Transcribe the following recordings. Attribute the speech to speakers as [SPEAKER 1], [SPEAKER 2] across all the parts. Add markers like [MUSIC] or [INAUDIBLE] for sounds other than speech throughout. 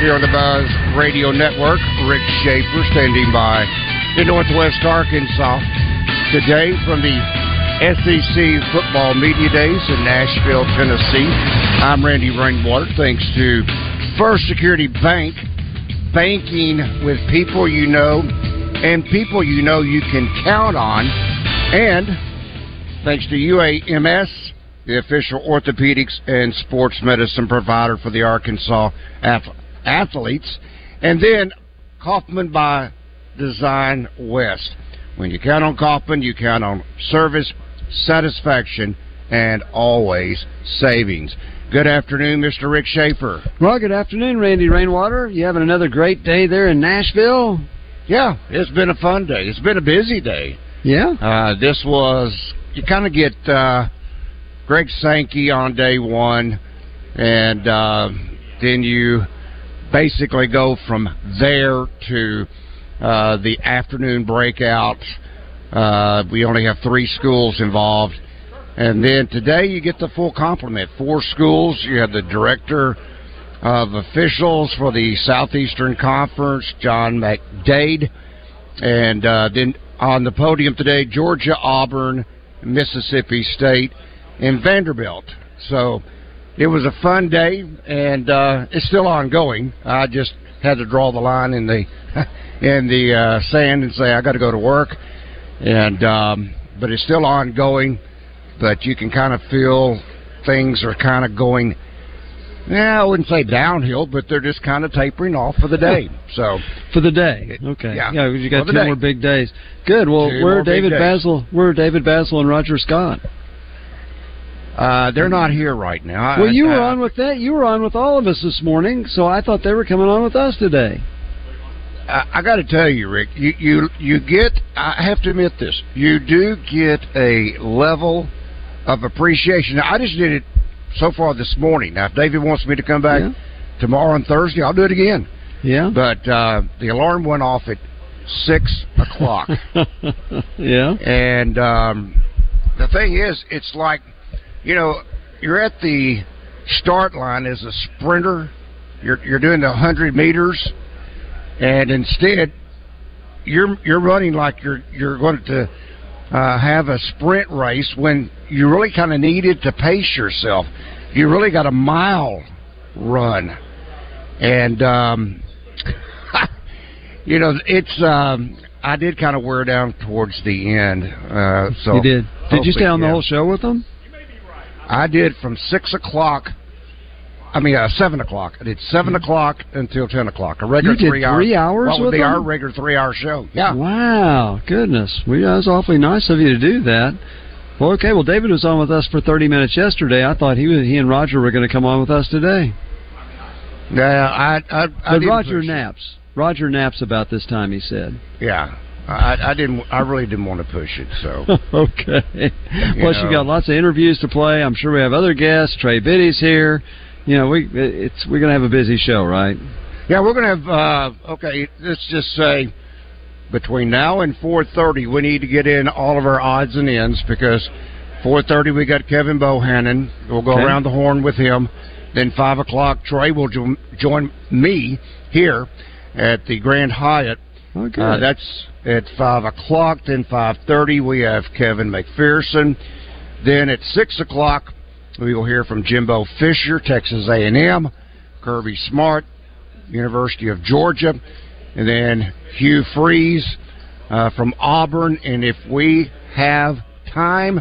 [SPEAKER 1] here on the Buzz Radio Network. Rick Schaefer standing by in Northwest Arkansas today from the SEC Football Media Days in Nashville, Tennessee. I'm Randy Rainwater. Thanks to First Security Bank, banking with people you know and people you know you can count on, and thanks to UAMS the official orthopedics and sports medicine provider for the Arkansas athletes, and then Kaufman by Design West. When you count on Kaufman, you count on service, satisfaction, and always savings. Good afternoon, Mr. Rick Schaefer.
[SPEAKER 2] Well, good afternoon, Randy Rainwater. You having another great day there in Nashville?
[SPEAKER 1] Yeah, it's been a fun day. It's been a busy day.
[SPEAKER 2] Yeah.
[SPEAKER 1] Uh, this was you kind of get uh, Greg Sankey on day one, and uh, then you basically go from there to uh, the afternoon breakout. Uh, we only have three schools involved. And then today you get the full complement. Four schools. You have the director of officials for the Southeastern Conference, John McDaid. And uh, then on the podium today, Georgia, Auburn, Mississippi State, and Vanderbilt. So it was a fun day, and uh, it's still ongoing. I just had to draw the line in the [LAUGHS] in the uh, sand and say I got to go to work, and um, but it's still ongoing. But you can kind of feel things are kind of going. Yeah, I wouldn't say downhill, but they're just kind of tapering off for the day. So
[SPEAKER 2] For the day. Okay.
[SPEAKER 1] Yeah.
[SPEAKER 2] Yeah, you got two
[SPEAKER 1] day.
[SPEAKER 2] more big days. Good. Well,
[SPEAKER 1] Two
[SPEAKER 2] are David. Bazzel? Where are David Bazzel and Roger Scott?
[SPEAKER 1] Uh, they're not here right now.
[SPEAKER 2] Well, you were on with that. You were on with all of us this morning, so I thought they were coming on with us today.
[SPEAKER 1] I, I got to tell you, Rick, you, you you get. I have to admit this. You do get a level of appreciation. Now, I just did it so far this morning. Now, if David wants me to come back
[SPEAKER 2] Yeah.
[SPEAKER 1] tomorrow and Thursday, I'll do it again.
[SPEAKER 2] Yeah.
[SPEAKER 1] But uh, the alarm went off at six o'clock, [LAUGHS]
[SPEAKER 2] yeah.
[SPEAKER 1] and um, the thing is, it's like you know, you're at the start line as a sprinter. You're you're doing the hundred meters, and instead you're you're running like you're you're going to uh, have a sprint race when you really kind of needed to pace yourself. You really got a mile run, and um, [LAUGHS] you know it's. Um, I did kind of wear down towards the end. Uh, so
[SPEAKER 2] you did. Did you stay on the whole show with them?
[SPEAKER 1] I did from six o'clock. I mean, uh, seven o'clock. I did seven o'clock until ten o'clock. A regular
[SPEAKER 2] You did
[SPEAKER 1] three,
[SPEAKER 2] three
[SPEAKER 1] hours. What would
[SPEAKER 2] with
[SPEAKER 1] be our regular three-hour show? Yeah.
[SPEAKER 2] Wow, goodness. Well, that was awfully nice of you to do that. Well, okay. Well, David was on with us for 30 minutes yesterday. I thought he was, he and Roger were going to come on with us today.
[SPEAKER 1] Yeah, I, I, I
[SPEAKER 2] But Roger
[SPEAKER 1] push
[SPEAKER 2] naps. Roger naps about this time, he said.
[SPEAKER 1] Yeah, I, I didn't. I really didn't want to push it. So [LAUGHS]
[SPEAKER 2] okay. Plus, you
[SPEAKER 1] know.
[SPEAKER 2] got lots of interviews to play. I'm sure we have other guests. Trey Biddy's here. You know, we it's we're going to have a busy show, right?
[SPEAKER 1] yeah, we're gonna have. uh Okay, let's just say between now and four thirty, we need to get in all of our odds and ends because four thirty we got Kevin Bohannon. We'll go
[SPEAKER 2] Okay.
[SPEAKER 1] around the horn with him. Then five o'clock, Trey will jo- join me here at the Grand Hyatt.
[SPEAKER 2] Oh, good.
[SPEAKER 1] Uh, that's at five o'clock. Then five thirty, we have Kevin McPherson. Then at six o'clock, we will hear from Jimbo Fisher, Texas A&M, Kirby Smart, University of Georgia, and then Hugh Freeze uh, from Auburn. And if we have time,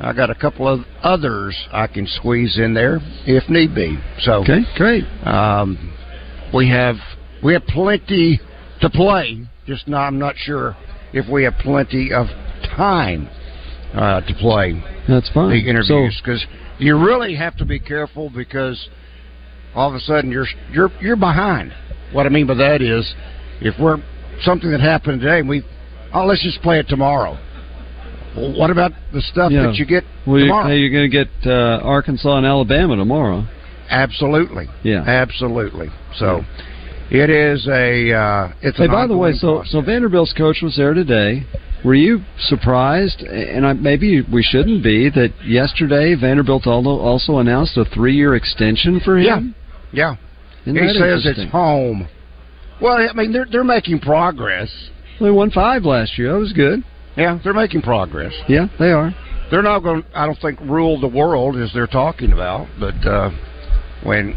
[SPEAKER 1] I got a couple of others I can squeeze in there if need be. So
[SPEAKER 2] okay, great.
[SPEAKER 1] Um, we have we have plenty to play. Just not, I'm not sure if we have plenty of time uh, to play.
[SPEAKER 2] That's fine.
[SPEAKER 1] The interviews because so, you really have to be careful because all of a sudden you're you're you're behind. What I mean by that is if we're something that happened today, we oh let's just play it tomorrow. Well, what about the stuff
[SPEAKER 2] yeah.
[SPEAKER 1] that you get
[SPEAKER 2] well,
[SPEAKER 1] tomorrow?
[SPEAKER 2] You're, you're going to get uh, Arkansas and Alabama tomorrow.
[SPEAKER 1] Absolutely.
[SPEAKER 2] Yeah.
[SPEAKER 1] Absolutely. So. It is a. Uh, it's.
[SPEAKER 2] Hey, by the way, so
[SPEAKER 1] process.
[SPEAKER 2] so Vanderbilt's coach was there today. Were you surprised? And I, maybe we shouldn't be that yesterday Vanderbilt also announced a three-year extension for him.
[SPEAKER 1] Yeah,
[SPEAKER 2] Isn't
[SPEAKER 1] he says it's home. Well, I mean they're they're making progress.
[SPEAKER 2] They won five last year. That was good.
[SPEAKER 1] Yeah, they're making progress.
[SPEAKER 2] Yeah, they are.
[SPEAKER 1] They're not going. I don't think rule the world as they're talking about. But uh, when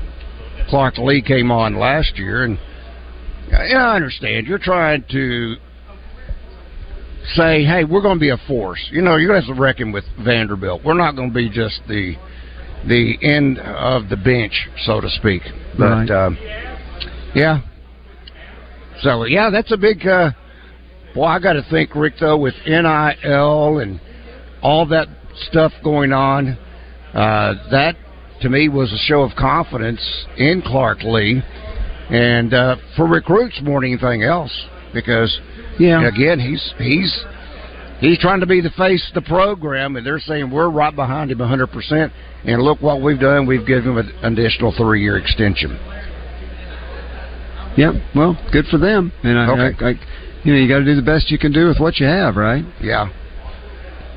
[SPEAKER 1] Clark Lea came on last year, and yeah, I understand you're trying to say, "Hey, we're going to be a force." You know, you're going to have to reckon with Vanderbilt. We're not going to be just the the end of the bench, so to speak. But
[SPEAKER 2] right.
[SPEAKER 1] uh, yeah, so yeah, that's a big. Uh, boy, I got to think, Rick, though, with NIL and all that stuff going on, uh, that to me was a show of confidence in Clark Lea, and uh, for recruits more than anything else, because
[SPEAKER 2] yeah,
[SPEAKER 1] again, he's he's he's trying to be the face of the program, and they're saying we're right behind him 100. percent And look what we've done; we've given him an additional three-year extension.
[SPEAKER 2] Yeah, Well, good for them. And I,
[SPEAKER 1] okay.
[SPEAKER 2] I, I you know, you got to do the best you can do with what you have, right?
[SPEAKER 1] Yeah.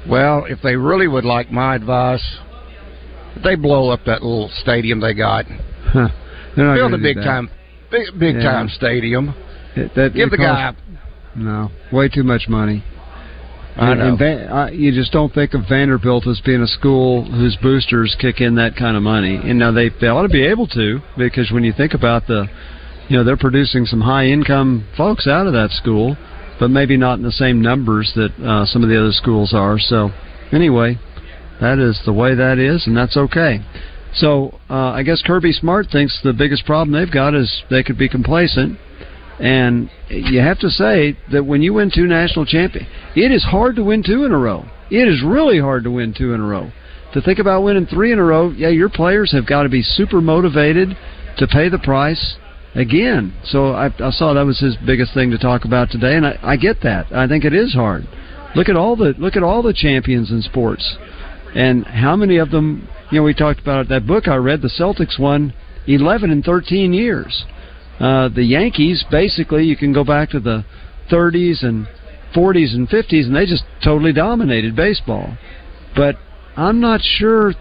[SPEAKER 1] Well, if they really would like my advice, they blow up that little stadium they got.
[SPEAKER 2] Huh.
[SPEAKER 1] Build a big time, big big
[SPEAKER 2] yeah.
[SPEAKER 1] time stadium.
[SPEAKER 2] It, that,
[SPEAKER 1] Give the
[SPEAKER 2] cost,
[SPEAKER 1] guy.
[SPEAKER 2] No, way too much money.
[SPEAKER 1] I know.
[SPEAKER 2] And Van, I, you just don't think of Vanderbilt as being a school whose boosters kick in that kind of money. And now they they ought to be able to because when you think about the, you know, they're producing some high income folks out of that school, but maybe not in the same numbers that uh, some of the other schools are. So anyway, that is the way that is, and that's okay. So uh, I guess Kirby Smart thinks the biggest problem they've got is they could be complacent. And you have to say that when you win two national champions, it is hard to win two in a row. It is really hard to win two in a row. To think about winning three in a row, yeah, your players have got to be super motivated to pay the price again. So I, I saw that was his biggest thing to talk about today, and I, I get that. I think it is hard. Look at all the look at all the champions in sports, and how many of them. You know, we talked about that book I read. The Celtics won eleven and thirteen years. Uh, the Yankees, basically, you can go back to the 30s and 40s and 50s, and they just totally dominated baseball. But I'm not sure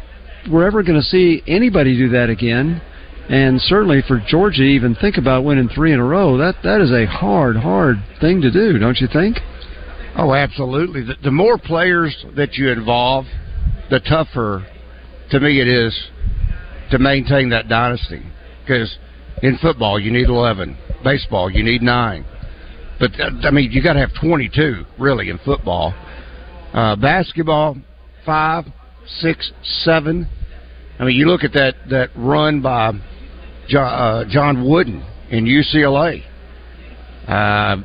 [SPEAKER 2] we're ever going to see anybody do that again. And certainly for Georgia even think about winning three in a row, that that is a hard, hard thing to do, don't you think?
[SPEAKER 1] Oh, absolutely. The, the more players that you involve, the tougher, to me, it is to maintain that dynasty. Because in football, you need 11. Baseball, you need 9. But, I mean, you got to have 22, really, in football. Uh, basketball, 5, 6, 7. I mean, you look at that, that run by John, uh, John Wooden in UCLA. Uh,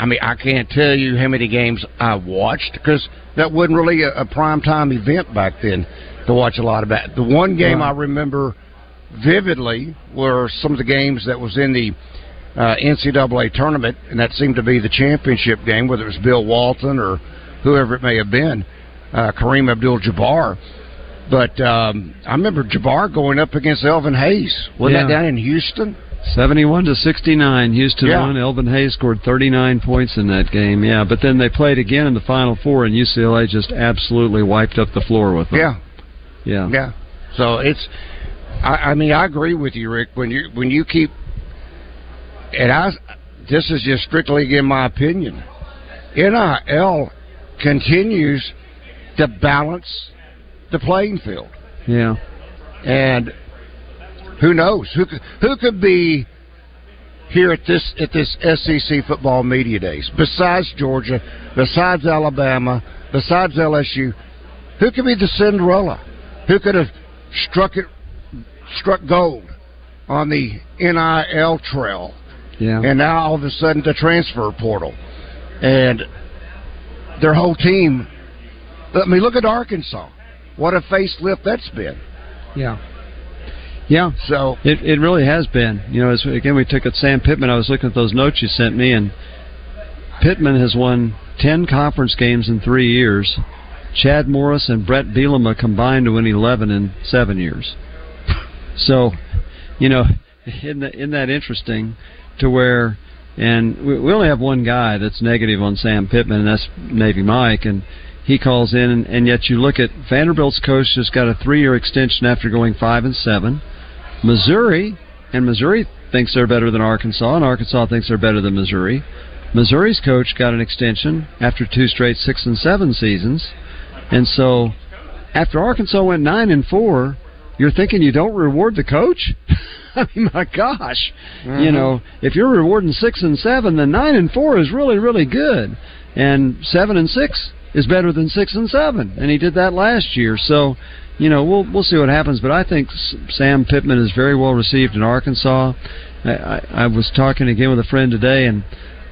[SPEAKER 1] I mean, I can't tell you how many games I watched because that wasn't really a, a prime time event back then to watch a lot of that. The one game
[SPEAKER 2] Right.
[SPEAKER 1] I remember vividly were some of the games that was in the uh, NCAA tournament, and that seemed to be the championship game, whether it was Bill Walton or whoever it may have been, uh, Kareem Abdul-Jabbar. But um, I remember Jabbar going up against Elvin Hayes. Wasn't
[SPEAKER 2] Yeah.
[SPEAKER 1] that down in Houston?
[SPEAKER 2] 71 to 69. Houston
[SPEAKER 1] Yeah.
[SPEAKER 2] won. Elvin Hayes scored 39 points in that game. Yeah, but then they played again in the Final Four, and UCLA just absolutely wiped up the floor with them.
[SPEAKER 1] Yeah,
[SPEAKER 2] yeah,
[SPEAKER 1] yeah. So it's, I, I mean, I agree with you, Rick. When you when you keep, and I, this is just strictly in my opinion. NIL continues to balance the playing field,
[SPEAKER 2] yeah.
[SPEAKER 1] and who knows who could, who could be here at this at this SEC football media days? Besides Georgia, besides Alabama, besides LSU, who could be the Cinderella? Who could have struck it struck gold on the NIL trail?
[SPEAKER 2] Yeah.
[SPEAKER 1] And now all of a sudden the transfer portal. And their whole team I mean look at Arkansas. What a facelift that's been.
[SPEAKER 2] Yeah. Yeah.
[SPEAKER 1] So
[SPEAKER 2] it it really has been. You know, as again we took at Sam Pittman. I was looking at those notes you sent me, and Pittman has won ten conference games in three years. Chad Morris and Brett Bielema combined to win eleven in seven years. So, you know, [LAUGHS] isn't that, isn't that interesting? To where, and we, we only have one guy that's negative on Sam Pittman, and that's Navy Mike, and he calls in, and, and yet you look at Vanderbilt's coach just got a three-year extension after going five and seven. Missouri, and Missouri thinks they're better than Arkansas, and Arkansas thinks they're better than Missouri. Missouri's coach got an extension after two straight six and seven seasons, and so after Arkansas went nine and four, you're thinking you don't reward the coach. [LAUGHS] I mean, my gosh, mm-hmm. you know, if you're rewarding six and seven, then nine and four is really, really good, and seven and six is better than six and seven, and he did that last year. So, you know, we'll we'll see what happens. But I think Sam Pittman is very well received in Arkansas. I, I, I was talking again with a friend today, and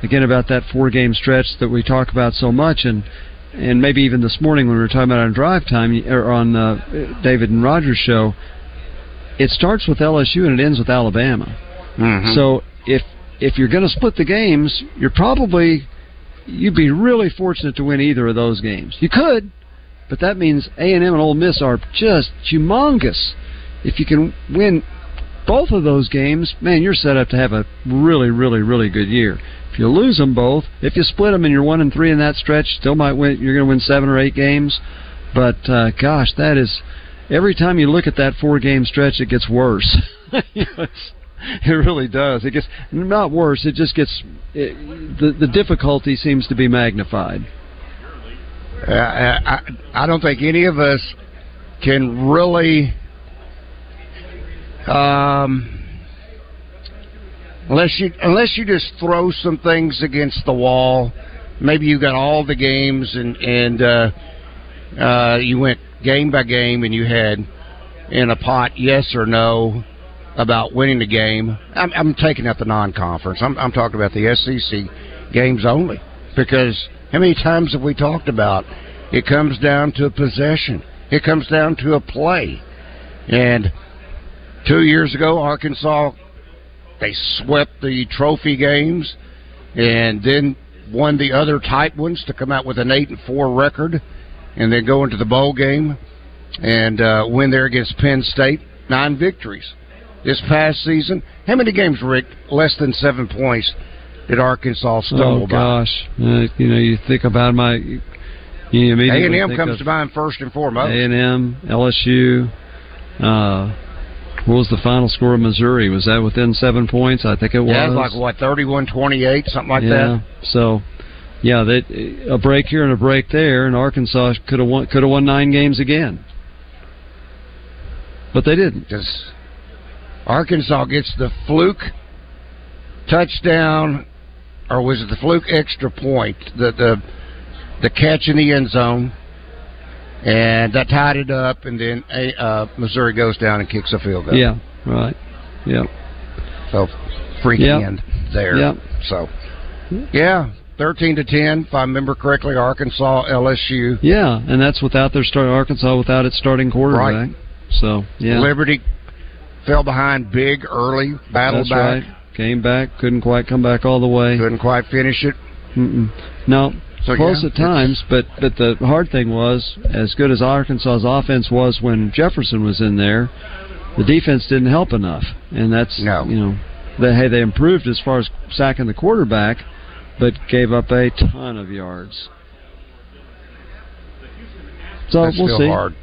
[SPEAKER 2] again about that four game stretch that we talk about so much, and and maybe even this morning when we were talking about on drive time or on uh, David and Rogers show. It starts with LSU and it ends with Alabama.
[SPEAKER 1] Mm-hmm.
[SPEAKER 2] So if if you're going to split the games, you're probably you'd be really fortunate to win either of those games. You could, but that means A and Ole Miss are just humongous. If you can win both of those games, man, you're set up to have a really, really, really good year. If you lose them both, if you split them and you're one and three in that stretch, still might win. You're going to win seven or eight games. But uh, gosh, that is every time you look at that four game stretch, it gets worse. [LAUGHS] [LAUGHS] it really does. It gets not worse. It just gets it, the the difficulty seems to be magnified.
[SPEAKER 1] Uh, I I don't think any of us can really, um, unless you unless you just throw some things against the wall. Maybe you got all the games and and uh, uh, you went game by game and you had in a pot yes or no about winning the game. I'm, I'm taking out the non-conference. I'm, I'm talking about the SEC games only because how many times have we talked about it comes down to a possession. It comes down to a play. And two years ago, Arkansas they swept the trophy games and then won the other tight ones to come out with an eight and four record, and then go into the bowl game and uh, win there against Penn State. Nine victories this past season. How many games, Rick, less than seven points did Arkansas stumble
[SPEAKER 2] oh, gosh. Uh, you know, you think about my. You
[SPEAKER 1] A and M comes to mind first and foremost.
[SPEAKER 2] A and M, LSU. Uh, what was the final score of Missouri? Was that within seven points? I think it was.
[SPEAKER 1] Yeah, it was like what 31-28, something like
[SPEAKER 2] yeah.
[SPEAKER 1] that.
[SPEAKER 2] So, yeah, that a break here and a break there, and Arkansas could have won could have won nine games again, but they didn't.
[SPEAKER 1] Just Arkansas gets the fluke touchdown, or was it the fluke extra point? The the the catch in the end zone, and that tied it up. And then uh, Missouri goes down and kicks a field goal.
[SPEAKER 2] Yeah, right. Yeah.
[SPEAKER 1] So freaky yep. end there.
[SPEAKER 2] Yeah.
[SPEAKER 1] So yeah, thirteen to ten, if I remember correctly. Arkansas, LSU.
[SPEAKER 2] Yeah, and that's without their start. Arkansas without its starting quarterback.
[SPEAKER 1] Right.
[SPEAKER 2] So yeah,
[SPEAKER 1] Liberty fell behind big early, battled
[SPEAKER 2] That's
[SPEAKER 1] back.
[SPEAKER 2] Right. Came back, couldn't quite come back all the way.
[SPEAKER 1] Couldn't quite finish it.
[SPEAKER 2] Mm-mm. No,
[SPEAKER 1] so,
[SPEAKER 2] close
[SPEAKER 1] yeah,
[SPEAKER 2] at times, but but the hard thing was, as good as Arkansas's offense was when Jefferson was in there, the defense didn't help enough, and that's
[SPEAKER 1] no.
[SPEAKER 2] you know, they hey they improved as far as sacking the quarterback, but gave up a ton of yards. So
[SPEAKER 1] that's
[SPEAKER 2] we'll
[SPEAKER 1] still
[SPEAKER 2] see.
[SPEAKER 1] hard.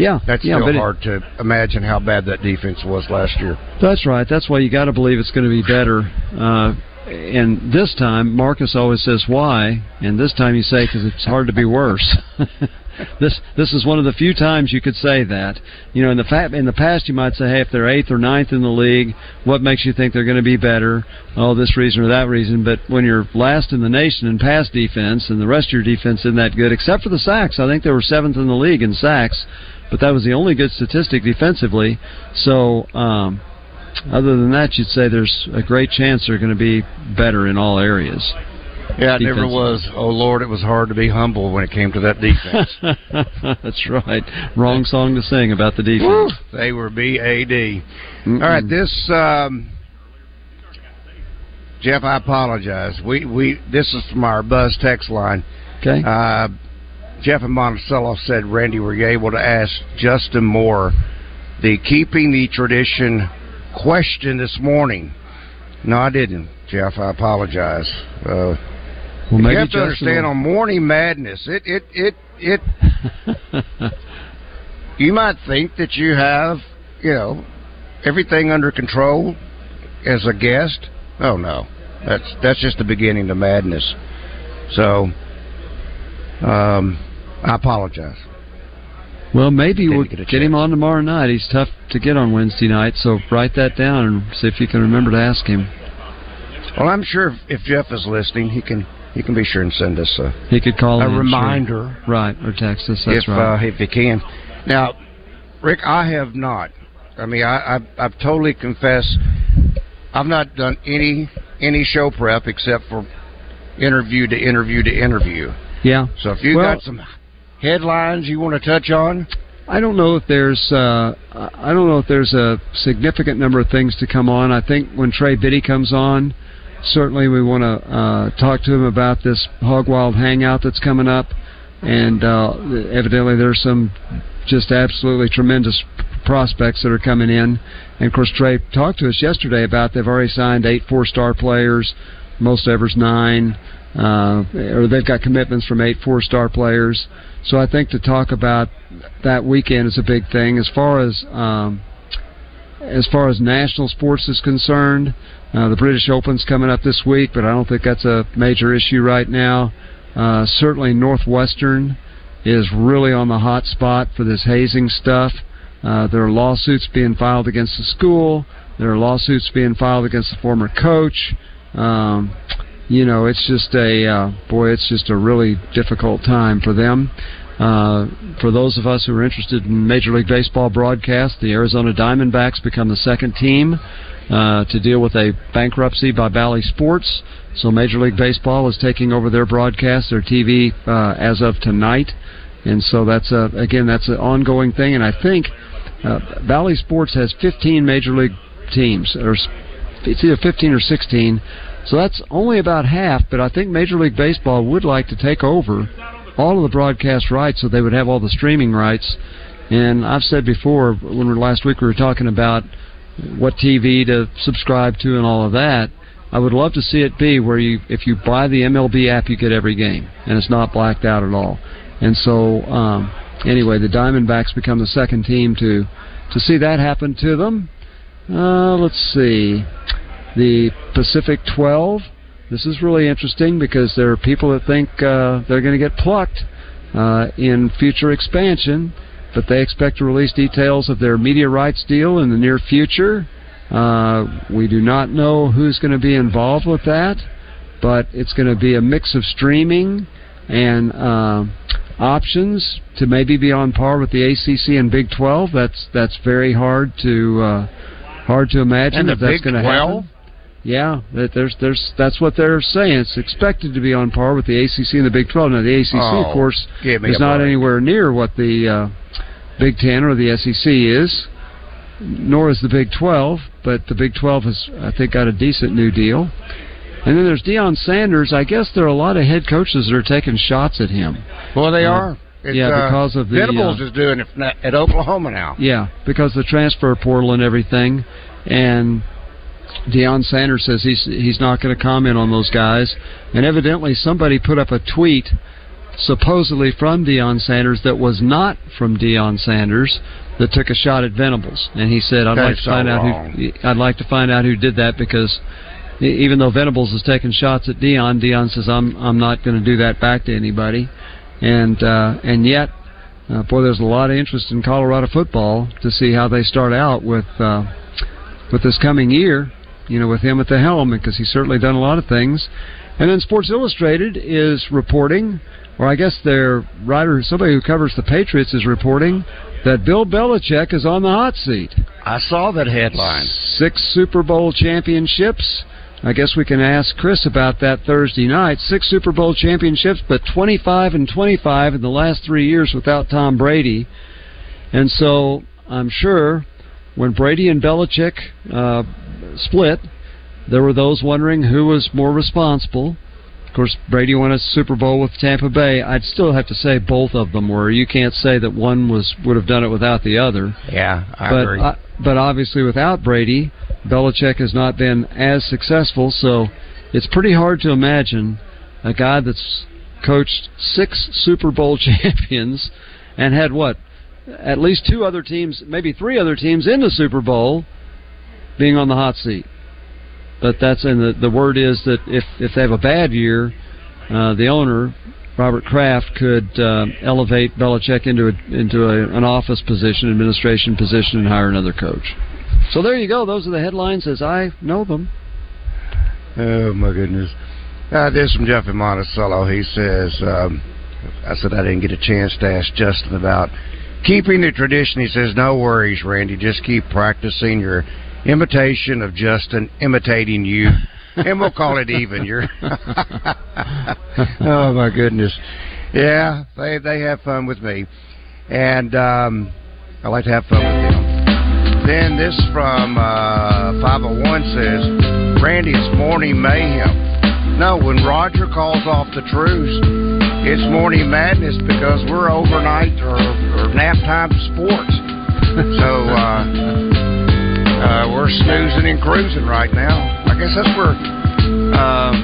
[SPEAKER 2] Yeah,
[SPEAKER 1] that's
[SPEAKER 2] yeah,
[SPEAKER 1] still hard it, to imagine how bad that defense was last year.
[SPEAKER 2] That's right. That's why you got to believe it's going to be better. Uh, and this time, Marcus always says why, and this time you say because it's hard to be worse. [LAUGHS] this this is one of the few times you could say that. You know, in the fa- in the past, you might say, hey, if they're eighth or ninth in the league, what makes you think they're going to be better? Oh, this reason or that reason. But when you're last in the nation in pass defense, and the rest of your defense isn't that good, except for the sacks, I think they were seventh in the league in sacks, but that was the only good statistic defensively. So. um other than that, you'd say there's a great chance they're going to be better in all areas.
[SPEAKER 1] Yeah, it never was. Oh Lord, it was hard to be humble when it came to that defense. [LAUGHS]
[SPEAKER 2] That's right. Wrong song to sing about the defense.
[SPEAKER 1] Woo, they were B A D. All right, this um, Jeff, I apologize. We we this is from our Buzz text line.
[SPEAKER 2] Okay.
[SPEAKER 1] Uh, Jeff and Monticello said, Randy, were you able to ask Justin Moore the keeping the tradition question this morning? No, I didn't, Jeff. I apologize. Uh,
[SPEAKER 2] well,
[SPEAKER 1] you have to understand will... on Morning Madness, it it it it. [LAUGHS] you might think that you have, you know, everything under control as a guest. Oh no, that's that's just the beginning of madness. So, um, I apologize.
[SPEAKER 2] Well, maybe we'll get, get him on tomorrow night. He's tough to get on Wednesday night, so write that down and see if you can remember to ask him.
[SPEAKER 1] Well, I'm sure if, if Jeff is listening, he can he can be sure and send us a
[SPEAKER 2] he could call
[SPEAKER 1] a reminder,
[SPEAKER 2] sure. right, or text us. That's
[SPEAKER 1] if,
[SPEAKER 2] right.
[SPEAKER 1] Uh, if he can. Now, Rick, I have not. I mean, I, I've, I've totally confessed. I've not done any any show prep except for interview to interview to interview.
[SPEAKER 2] Yeah.
[SPEAKER 1] So if you
[SPEAKER 2] well,
[SPEAKER 1] got some headlines you want to touch on?
[SPEAKER 2] I don't know if there's uh, I don't know if there's a significant number of things to come on. I think when Trey Biddy comes on, certainly we want to uh, talk to him about this Hog Wild Hangout that's coming up, and uh, evidently there's some just absolutely tremendous prospects that are coming in. And of course, Trey talked to us yesterday about they've already signed eight four-star players, most ever's nine, uh, or they've got commitments from eight four-star players. So I think to talk about that weekend is a big thing. As far as um, as far as national sports is concerned, uh, the British Open's coming up this week, but I don't think that's a major issue right now. Uh, certainly, Northwestern is really on the hot spot for this hazing stuff. Uh, there are lawsuits being filed against the school. There are lawsuits being filed against the former coach. Um, you know, it's just a uh, boy. It's just a really difficult time for them. Uh, for those of us who are interested in Major League Baseball broadcast, the Arizona Diamondbacks become the second team uh, to deal with a bankruptcy by Bally Sports. So Major League Baseball is taking over their broadcast, their TV, uh, as of tonight, and so that's a again that's an ongoing thing. And I think uh, Bally Sports has 15 Major League teams, or it's either 15 or 16 so that's only about half, but I think Major League Baseball would like to take over all of the broadcast rights so they would have all the streaming rights. And I've said before, when we last week we were talking about what TV to subscribe to and all of that. I would love to see it be where you, if you buy the MLB app, you get every game, and it's not blacked out at all. And so, um, anyway, the Diamondbacks become the second team to to see that happen to them. Uh, let's see the Pacific 12. This is really interesting because there are people that think uh, they're going to get plucked uh, in future expansion, but they expect to release details of their media rights deal in the near future. Uh, we do not know who's going to be involved with that, but it's going to be a mix of streaming and uh, options to maybe be on par with the ACC and Big 12. That's that's very hard to uh, hard to imagine
[SPEAKER 1] if
[SPEAKER 2] that's going to happen. Yeah, there's there's that's what they're saying. It's expected to be on par with the ACC and the Big 12. Now the ACC,
[SPEAKER 1] oh,
[SPEAKER 2] of course,
[SPEAKER 1] is
[SPEAKER 2] not
[SPEAKER 1] break.
[SPEAKER 2] anywhere near what the uh, Big Ten or the SEC is, nor is the Big 12. But the Big 12 has, I think, got a decent new deal. And then there's Deion Sanders. I guess there are a lot of head coaches that are taking shots at him.
[SPEAKER 1] Well, they uh, are. It's,
[SPEAKER 2] yeah,
[SPEAKER 1] uh,
[SPEAKER 2] because of the
[SPEAKER 1] Venables
[SPEAKER 2] uh,
[SPEAKER 1] is doing it at Oklahoma now.
[SPEAKER 2] Yeah, because the transfer portal and everything, and Deion Sanders says he's he's not going to comment on those guys, and evidently somebody put up a tweet supposedly from Deion Sanders that was not from Deion Sanders that took a shot at Venables, and he said, "I'd like to
[SPEAKER 1] so
[SPEAKER 2] find
[SPEAKER 1] wrong.
[SPEAKER 2] out who I'd like to find out who did that because." Even though Venables is taking shots at Deion, Deion says I'm I'm not going to do that back to anybody, and uh, and yet uh, boy, there's a lot of interest in Colorado football to see how they start out with uh, with this coming year. You know, with him at the helm, because he's certainly done a lot of things. And then Sports Illustrated is reporting, or I guess their writer, somebody who covers the Patriots, is reporting that Bill Belichick is on the hot seat.
[SPEAKER 1] I saw that headline.
[SPEAKER 2] Six Super Bowl championships. I guess we can ask Chris about that Thursday night. Six Super Bowl championships, but 25 and 25 in the last three years without Tom Brady. And so I'm sure when Brady and Belichick uh, split, there were those wondering who was more responsible. Of course, Brady won a Super Bowl with Tampa Bay. I'd still have to say both of them were. You can't say that one was would have done it without the other.
[SPEAKER 1] Yeah, I
[SPEAKER 2] but
[SPEAKER 1] agree.
[SPEAKER 2] Uh, but obviously, without Brady, Belichick has not been as successful. So it's pretty hard to imagine a guy that's coached six Super Bowl [LAUGHS] champions and had what at least two other teams, maybe three other teams in the Super Bowl, being on the hot seat. But that's and the the word is that if if they have a bad year, uh, the owner Robert Kraft could uh, elevate Belichick into a, into a, an office position, administration position, and hire another coach. So there you go. Those are the headlines as I know them.
[SPEAKER 1] Oh my goodness! Uh, this from Jeff in Monticello. He says, um, "I said I didn't get a chance to ask Justin about keeping the tradition." He says, "No worries, Randy. Just keep practicing your imitation of Justin imitating you." [LAUGHS] and we'll call it even. You're [LAUGHS] oh my goodness, yeah. They they have fun with me, and um, I like to have fun with them. Then this from uh, 501 says, Randy's morning mayhem. No, when Roger calls off the truce, it's morning madness because we're overnight or, or nap time sports. so uh, uh, we're snoozing and cruising right now. I guess that's where uh,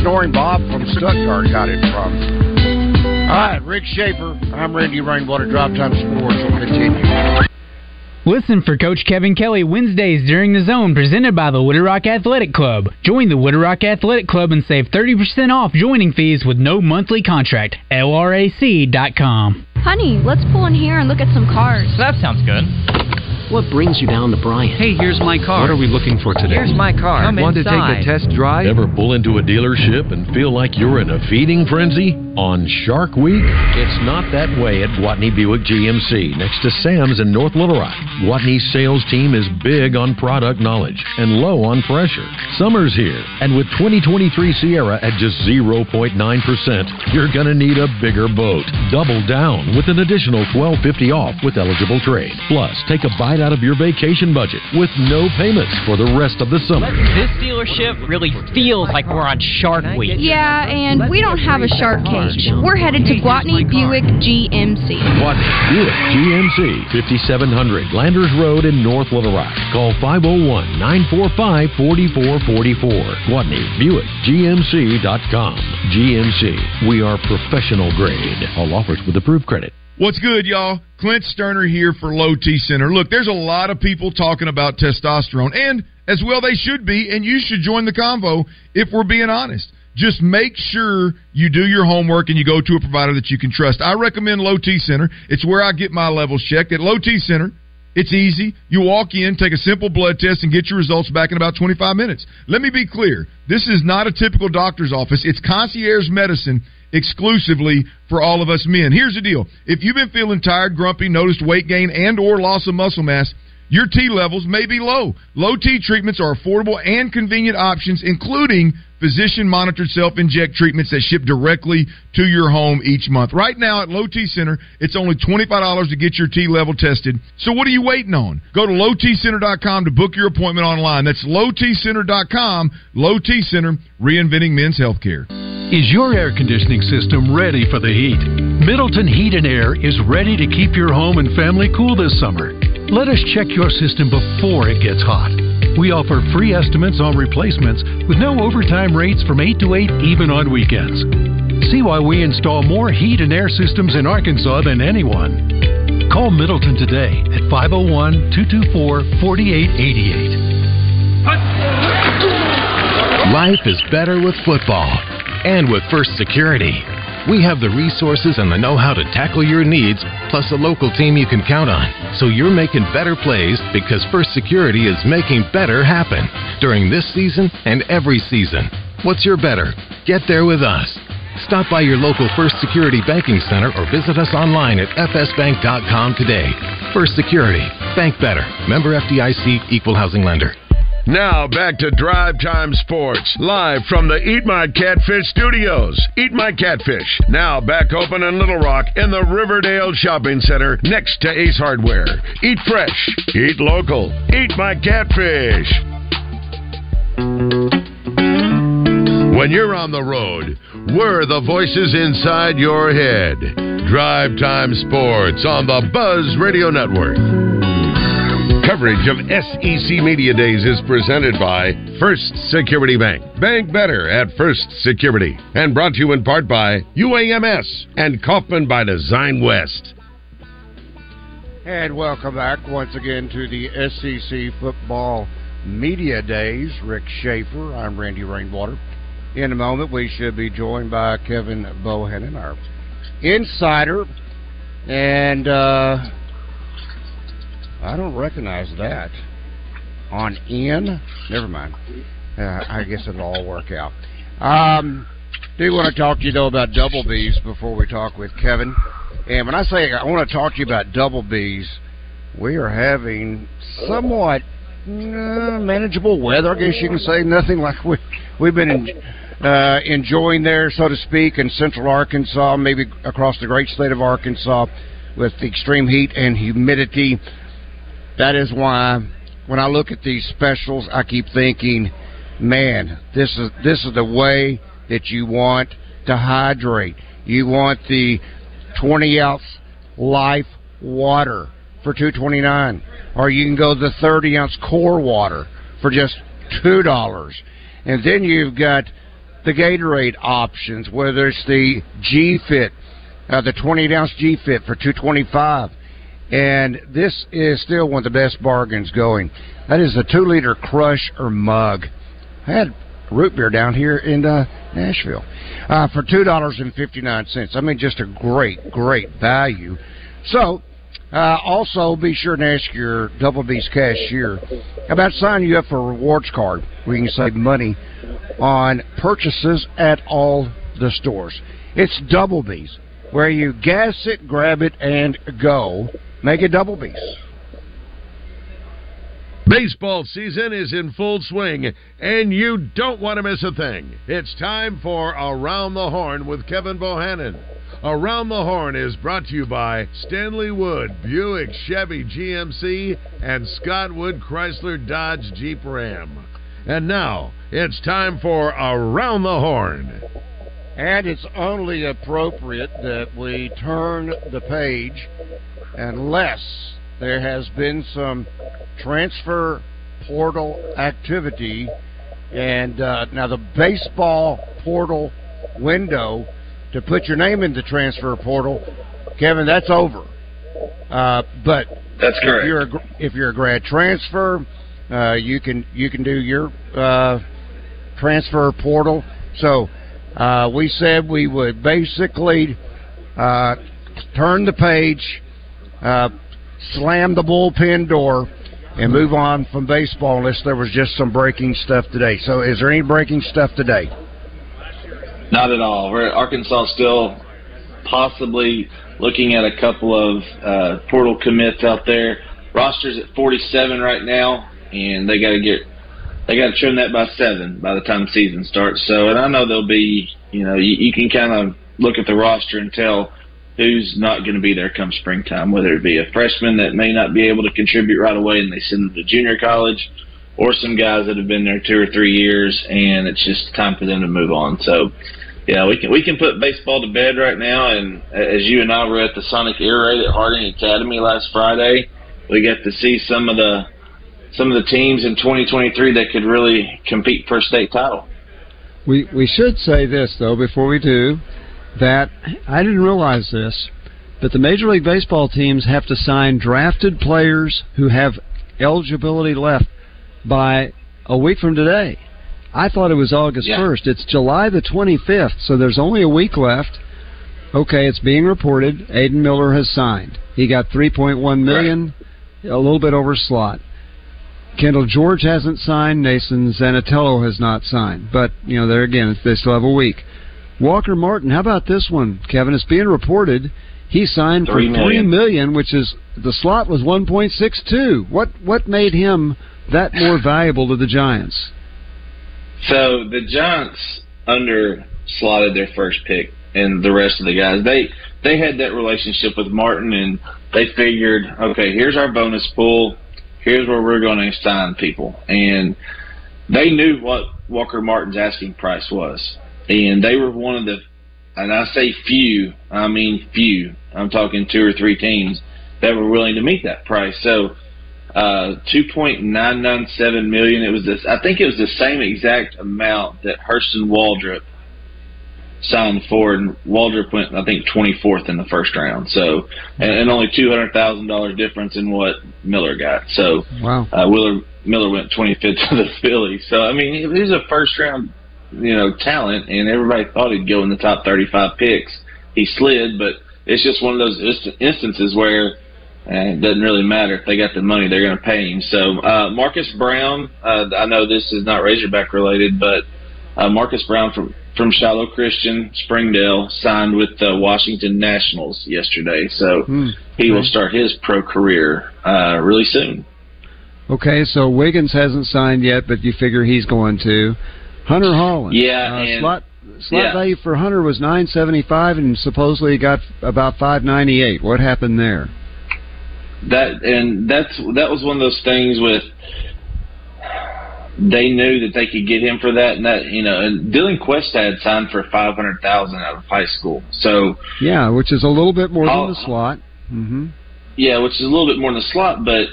[SPEAKER 1] Snoring Bob from Stuttgart got it from. All right, Rick Schaefer. I'm Randy Rainwater. Drive Time Sports will continue.
[SPEAKER 3] Listen for Coach Kevin Kelly Wednesdays during the zone presented by the Little Rock Athletic Club. Join the Little Rock Athletic Club and save 30% off joining fees with no monthly contract. LRAC.com.
[SPEAKER 4] Honey, let's pull in here and look at some cars.
[SPEAKER 5] That sounds good.
[SPEAKER 6] What brings you down to Bryant?
[SPEAKER 7] Hey, here's my car.
[SPEAKER 8] What are we looking for today?
[SPEAKER 7] Here's my car.
[SPEAKER 8] Come Want
[SPEAKER 7] inside.
[SPEAKER 8] to take a test drive?
[SPEAKER 9] Ever pull into a dealership and feel like you're in a feeding frenzy on Shark Week? It's not that way at Gwatney Buick GMC next to Sam's in North Little Rock. Gwatney's sales team is big on product knowledge and low on pressure. Summer's here, and with 2023 Sierra at just 0.9%, you're gonna need a bigger boat. Double down with an additional 1250 off with eligible trade. Plus, take a bite out of your vacation budget with no payments for the rest of the summer.
[SPEAKER 5] This dealership really feels like we're on Shark Week.
[SPEAKER 4] Yeah, and we don't have a shark cage. We're headed to Gwatney Buick GMC.
[SPEAKER 9] Gwatney Buick GMC, 5700 Landers Road in North Little Rock. Call 501 945 4444. Gwatney Buick GMC.com. GMC, we are professional grade. All offers with approved credit.
[SPEAKER 10] What's good, y'all? Clint Stoerner here for Low T Center. Look, there's a lot of people talking about testosterone, and as well they should be, and you should join the convo if we're being honest. Just make sure you do your homework and you go to a provider that you can trust. I recommend Low T Center. It's where I get my levels checked. At Low T Center, it's easy. You walk in, take a simple blood test, and get your results back in about 25 minutes. Let me be clear. This is not a typical doctor's office. It's concierge medicine exclusively for all of us men. Here's the deal. If you've been feeling tired, grumpy, noticed weight gain and or loss of muscle mass, your T levels may be low. Low T treatments are affordable and convenient options, including physician monitored self inject treatments that ship directly to your home each month. Right now at Low T Center, it's only $25 to get your T level tested. So what are you waiting on? Go to lowtcenter.com to book your appointment online. That's lowtcenter.com. Low T Center, reinventing men's healthcare.
[SPEAKER 11] Is your air conditioning system ready for the heat? Middleton Heat and Air is ready to keep your home and family cool this summer. Let us check your system before it gets hot. We offer free estimates on replacements with no overtime rates from 8 to 8 even on weekends. See why we install more heat and air systems in Arkansas than anyone. Call Middleton today at 501 224 4888.
[SPEAKER 12] Life is better with football and with First Security. We have the resources and the know how to tackle your needs, plus a local team you can count on. So you're making better plays because First Security is making better happen during this season and every season. What's your better? Get there with us. Stop by your local First Security Banking Center or visit us online at fsbank.com today. First Security. Bank better. Member FDIC Equal Housing Lender.
[SPEAKER 13] Now back to Drive Time Sports, live from the Eat My Catfish studios. Eat My Catfish, now back open in Little Rock in the Riverdale Shopping Center next to Ace Hardware. Eat fresh, eat local, eat my catfish. When you're on the road, we're the voices inside your head. Drive Time Sports on the Buzz Radio Network. Coverage of SEC Media Days is presented by First Security Bank. Bank better at First Security. And brought to you in part by UAMS and Kaufman by Design West.
[SPEAKER 1] And welcome back once again to the SEC Football Media Days. Rick Schaefer, I'm Randy Rainwater. In a moment, we should be joined by Kevin Bohannon, our insider. And uh, I don't recognize that. On in? Never mind. Uh, I guess it'll all work out. Um, do want to talk to you, though, about double B's before we talk with Kevin. And when I say I want to talk to you about double B's, we are having somewhat uh, manageable weather, I guess you can say. Nothing like we, we've been in, uh, enjoying there, so to speak, in central Arkansas, maybe across the great state of Arkansas with the extreme heat and humidity. That is why when I look at these specials, I keep thinking, man, this is this is the way that you want to hydrate. You want the 20 ounce life water for 229 or you can go the 30 ounce core water for just two dollars and then you've got the gatorade options whether it's the g fit uh, the 20 ounce g fit for 225 and this is still one of the best bargains going. That is the two liter crush or mug. I had root beer down here in uh, nashville uh, for two dollars and fifty nine cents. I mean just a great great value. So uh, also, be sure to ask your Double B's cashier about signing you up for a rewards card. Where you can save money on purchases at all the stores. It's Double B's, where you gas it, grab it, and go. Make it Double B's.
[SPEAKER 13] Baseball season is in full swing, and you don't want to miss a thing. It's time for Around the Horn with Kevin Bohannon. Around the Horn is brought to you by Stanley Wood, Buick, Chevy, GMC, and Scott Wood Chrysler Dodge Jeep Ram. And now it's time for Around the Horn.
[SPEAKER 1] And it's only appropriate that we turn the page unless there has been some transfer portal activity. And uh, now the baseball portal window to put your name in the transfer portal, Kevin, that's over. Uh, but
[SPEAKER 14] that's correct.
[SPEAKER 1] If you're a, if you're a grad transfer, uh, you can you can do your uh, transfer portal. So uh, we said we would basically uh, turn the page, uh, slam the bullpen door, and move on from baseball unless there was just some breaking stuff today. So is there any breaking stuff today?
[SPEAKER 14] Not at all. We're at Arkansas still possibly looking at a couple of uh, portal commits out there. Rosters at 47 right now, and they got to get they got to trim that by seven by the time season starts. So, and I know there'll be you know you, you can kind of look at the roster and tell who's not going to be there come springtime, whether it be a freshman that may not be able to contribute right away and they send them to junior college, or some guys that have been there two or three years and it's just time for them to move on. So yeah, we can we can put baseball to bed right now. And as you and I were at the Sonic Air Raid at Harding Academy last Friday, we got to see some of the some of the teams in 2023 that could really compete for a state title.
[SPEAKER 2] We we should say this though before we do that I didn't realize this, but the Major League Baseball teams have to sign drafted players who have eligibility left by a week from today. I thought it was August
[SPEAKER 14] Yeah.
[SPEAKER 2] 1st. It's July the 25th, so there's only a week left. Okay, it's being reported. Aidan Miller has signed. He got 3.1 million, right. a little bit over slot. Kendall George hasn't signed. Nazzan Zanetello has not signed. But, you know, there again, they still have a week. Walker Martin, how about this one, Kevin? It's being reported he signed for
[SPEAKER 14] three million.
[SPEAKER 2] three million, which is the slot was one point six two. What what made him that more [LAUGHS] valuable to the Giants?
[SPEAKER 14] So the Giants under slotted their first pick and the rest of the guys. They they had that relationship with Martin and they figured, okay, here's our bonus pool here's where we're going to sign people. And they knew what Walker Martin's asking price was. And they were one of the, and I say few, I mean few, I'm talking two or three teams that were willing to meet that price. So, uh, 2.997 million. It was this, I think it was the same exact amount that Hurston Waldrep signed for, and Waldrep went, I think, 24th in the first round. So, and, and only $200,000 difference in what Miller got. So,
[SPEAKER 2] wow.
[SPEAKER 14] Uh, Willer, Miller went 25th [LAUGHS] to the Phillies. So, I mean, he was a first round, you know, talent, and everybody thought he'd go in the top 35 picks. He slid, but it's just one of those instances where uh, it doesn't really matter if they got the money; they're going to pay him. So uh, Marcus Brown, uh, I know this is not Razorback related, but uh, Marcus Brown from from Shiloh Christian Springdale signed with the Washington Nationals yesterday, so
[SPEAKER 2] hmm.
[SPEAKER 14] he will start his pro career uh, really soon.
[SPEAKER 2] Okay, so Wiggins hasn't signed yet, but you figure he's going to. Hunter Hollan,
[SPEAKER 14] yeah,
[SPEAKER 2] uh,
[SPEAKER 14] and,
[SPEAKER 2] slot slot
[SPEAKER 14] yeah.
[SPEAKER 2] value for Hunter was nine seventy five, and supposedly he got about five ninety eight. What happened there?
[SPEAKER 14] That and that's that was one of those things with they knew that they could get him for that, and that you know, and Dylan Questad signed for five hundred thousand out of high school. So
[SPEAKER 2] yeah, which is a little bit more than the slot. Mm-hmm.
[SPEAKER 14] Yeah, which is a little bit more than the slot, but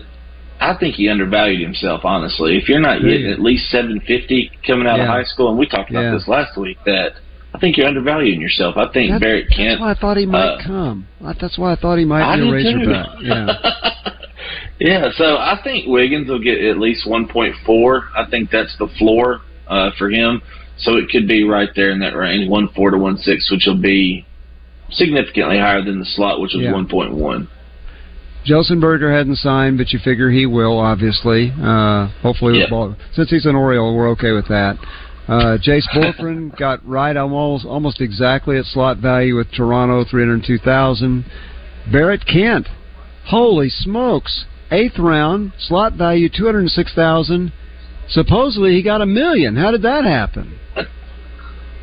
[SPEAKER 14] I think he undervalued himself. Honestly, if you're not getting at least seven fifty coming out
[SPEAKER 2] yeah.
[SPEAKER 14] of high school, and we talked about
[SPEAKER 2] yeah.
[SPEAKER 14] this last week, that I think you're undervaluing yourself. I think
[SPEAKER 2] that's,
[SPEAKER 14] Barrett Kent.
[SPEAKER 2] That's why I thought he might
[SPEAKER 14] uh,
[SPEAKER 2] come. That's why I thought he might
[SPEAKER 14] I
[SPEAKER 2] be a Razorback.
[SPEAKER 14] too. [LAUGHS]
[SPEAKER 2] Yeah.
[SPEAKER 14] Yeah, so I think Wiggins will get at least 1.4. I think that's the floor uh, for him. So it could be right there in that range, 1.4 to 1.6, which will be significantly higher than the slot, which was
[SPEAKER 2] Yeah.
[SPEAKER 14] 1.1.
[SPEAKER 2] Josenberger hadn't signed, but you figure he will, obviously. Uh, hopefully, with
[SPEAKER 14] Yeah.
[SPEAKER 2] ball. since he's an Oriole, we're okay with that. Uh, Jace [LAUGHS] Bohrofen got right almost almost exactly at slot value with Toronto, three hundred two thousand. Barrett Kent, holy smokes, eighth round slot value two hundred six thousand. Supposedly he got a million. How did that happen? [LAUGHS]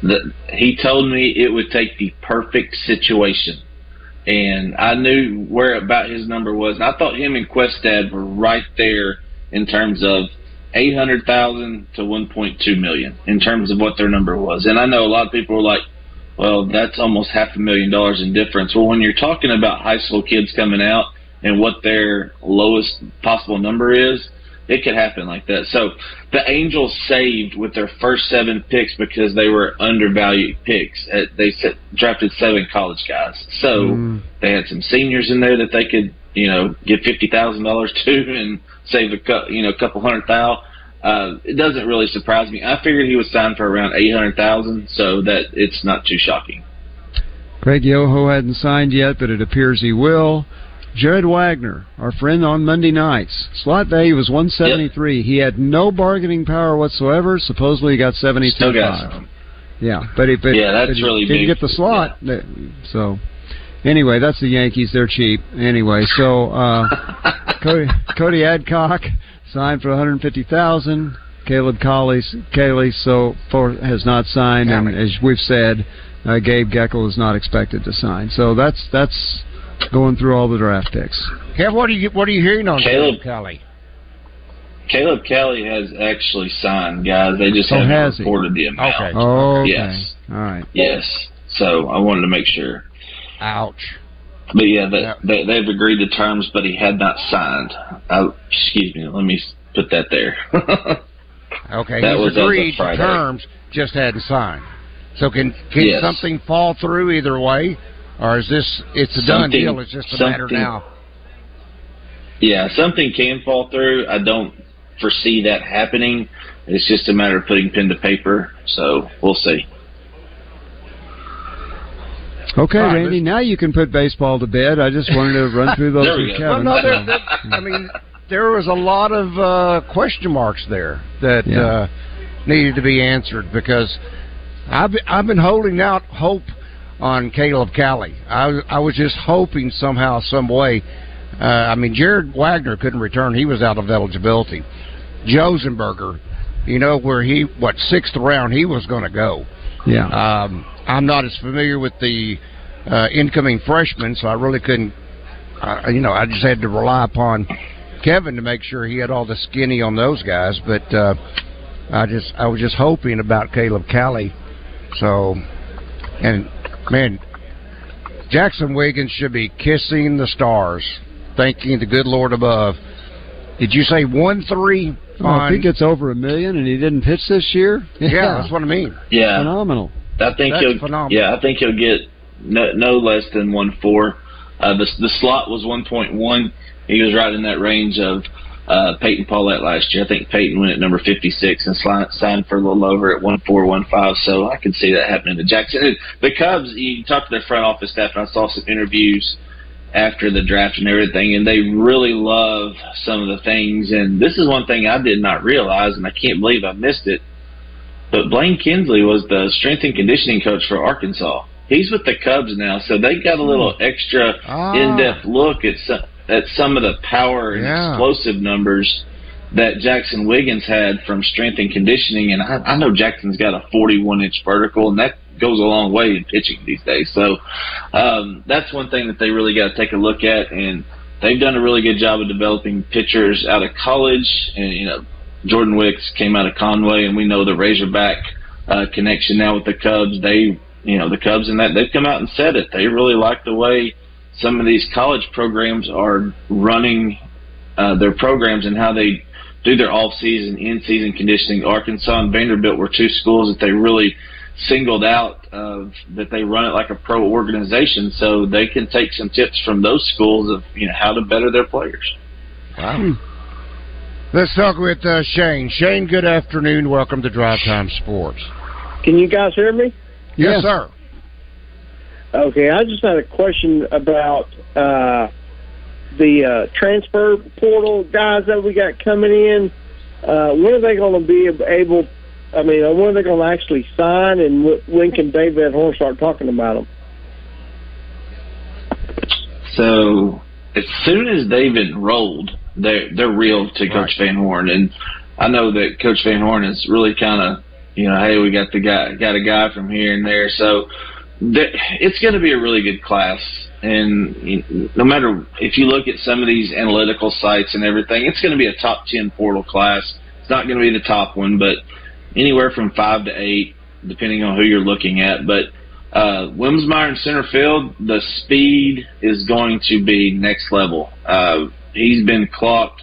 [SPEAKER 14] The, he told me it would take the perfect situation. And I knew where about his number was. And I thought him and Questad were right there in terms of 800,000 to 1.2 million in terms of what their number was. And I know a lot of people were like, well, that's almost half a million dollars in difference. Well, when you're talking about high school kids coming out and what their lowest possible number is, it could happen like that. So the Angels saved with their first seven picks because they were undervalued picks. They set, drafted seven college guys, so
[SPEAKER 2] Mm.
[SPEAKER 14] they had some seniors in there that they could, you know, give fifty thousand dollars to and save a cou- you know a couple hundred thousand. Uh, it doesn't really surprise me. I figured he was signed for around eight hundred thousand, so that it's not too shocking.
[SPEAKER 2] Greg Yoho hadn't signed yet, but it appears he will. Jared Wegner, our friend on Monday nights, slot value was 173. He had no bargaining power whatsoever. Supposedly he got 72.
[SPEAKER 14] Still got.
[SPEAKER 2] Yeah, but he but,
[SPEAKER 14] Yeah, that's
[SPEAKER 2] but he
[SPEAKER 14] really
[SPEAKER 2] didn't
[SPEAKER 14] big.
[SPEAKER 2] get the slot. So anyway, that's the Yankees. They're cheap. Anyway, so uh, [LAUGHS] Cody, Cody Adcock signed for 150,000. Caleb Cali so far has not signed, and as we've said, uh, Gabe Geckel is not expected to sign. So that's that's going through all the draft picks.
[SPEAKER 1] Kev, what are you what are you hearing on
[SPEAKER 14] Caleb-
[SPEAKER 1] Caleb Cali?
[SPEAKER 14] Caleb Cali has actually signed, guys. They just
[SPEAKER 2] Oh,
[SPEAKER 14] haven't
[SPEAKER 2] has he?
[SPEAKER 14] reported the amount.
[SPEAKER 1] Okay.
[SPEAKER 2] Oh, okay.
[SPEAKER 14] Yes.
[SPEAKER 2] All right.
[SPEAKER 14] Yes. So I wanted to make sure.
[SPEAKER 1] Ouch.
[SPEAKER 14] But yeah, they,
[SPEAKER 1] Yeah.
[SPEAKER 14] they, they've agreed to terms, but he had not signed. I, excuse me. Let me put that there. [LAUGHS]
[SPEAKER 1] Okay,
[SPEAKER 14] That
[SPEAKER 1] he's
[SPEAKER 14] was as of
[SPEAKER 1] agreed to terms, just hadn't signed. So can can
[SPEAKER 14] Yes.
[SPEAKER 1] something fall through either way, or is this it's a done deal? It's just a matter now.
[SPEAKER 14] yeah, something can fall through. I don't foresee that happening. It's just a matter of putting pen to paper. So we'll see.
[SPEAKER 2] Okay,
[SPEAKER 1] All right,
[SPEAKER 2] Randy. Now you can put baseball to bed. I just wanted to run through those [LAUGHS]
[SPEAKER 1] There
[SPEAKER 2] with. Kevin.
[SPEAKER 1] Well, no, there- there- I mean, there was a lot of uh, question marks there that
[SPEAKER 2] Yeah.
[SPEAKER 1] uh, needed to be answered because I've I've been holding out hope on Caleb Cali. I was- I was just hoping somehow, some way. Uh, I mean, Jared Wegner couldn't return; he was out of eligibility. Josenberger, you know, where he what sixth round he was going to go.
[SPEAKER 2] Yeah.
[SPEAKER 1] Um, I'm not as familiar with the uh, incoming freshmen, so I really couldn't. Uh, you know, I just had to rely upon Kevin to make sure he had all the skinny on those guys. But uh, I just, I was just hoping about Caleb Cali. So, and man, Jaxon Wiggins should be kissing the stars, thanking the good Lord above. Did you say one three?
[SPEAKER 2] Oh, if he gets over a million and he didn't pitch this year, [LAUGHS]
[SPEAKER 1] yeah, that's what I mean.
[SPEAKER 14] Yeah,
[SPEAKER 2] phenomenal.
[SPEAKER 14] I think
[SPEAKER 1] That's
[SPEAKER 14] he'll.
[SPEAKER 1] phenomenal.
[SPEAKER 14] Yeah, I think he'll get no, no less than one four. Uh, the the slot was one point one. He was right in that range of uh, Peyton Pallette last year. I think Peyton went at number fifty six and sli- signed for a little over at one four one five. So I can see that happening to Jaxon. And the Cubs. You talked to their front office staff, and I saw some interviews after the draft and everything, and they really love some of the things. And this is one thing I did not realize, and I can't believe I missed it. But Blaine Kinsley was the strength and conditioning coach for Arkansas. He's with the Cubs now, so they got a little extra
[SPEAKER 1] Ah.
[SPEAKER 14] in-depth look at some, at some of the power and
[SPEAKER 1] Yeah.
[SPEAKER 14] explosive numbers that Jaxon Wiggins had from strength and conditioning. And I, I know Jaxon's got a 41 inch vertical, and that goes a long way in pitching these days. So um, that's one thing that they really got to take a look at. And they've done a really good job of developing pitchers out of college. And, you know, Jordan Wicks came out of Conway, and we know the Razorback uh, connection now with the Cubs. They, you know, the Cubs and that they've come out and said it. They really like the way some of these college programs are running uh, their programs and how they do their off-season, in-season conditioning. Arkansas and Vanderbilt were two schools that they really singled out of that they run it like a pro organization, so they can take some tips from those schools of you know how to better their players.
[SPEAKER 1] Wow. Let's talk with uh, Shane. Shane, good afternoon. Welcome to Drive Time Sports.
[SPEAKER 15] Can you guys hear me?
[SPEAKER 1] Yes, sir.
[SPEAKER 15] Okay, I just had a question about uh, the uh, transfer portal guys that we got coming in. Uh, when are they going to be able? I mean, uh, when are they going to actually sign, and wh- when can Dave Van Horn start talking about them?
[SPEAKER 14] So as soon as they've enrolled, they're they're real to Coach Van Horn, and I know that Coach Van Horn is really kind of you know, hey, we got the guy, got a guy from here and there, so it's going to be a really good class. And no matter if you look at some of these analytical sites and everything, it's going to be a top ten portal class. It's not going to be the top one, but anywhere from five to eight, depending on who you're looking at. But uh, Wimsmeyer in center field, the speed is going to be next level. Uh, he's been clocked.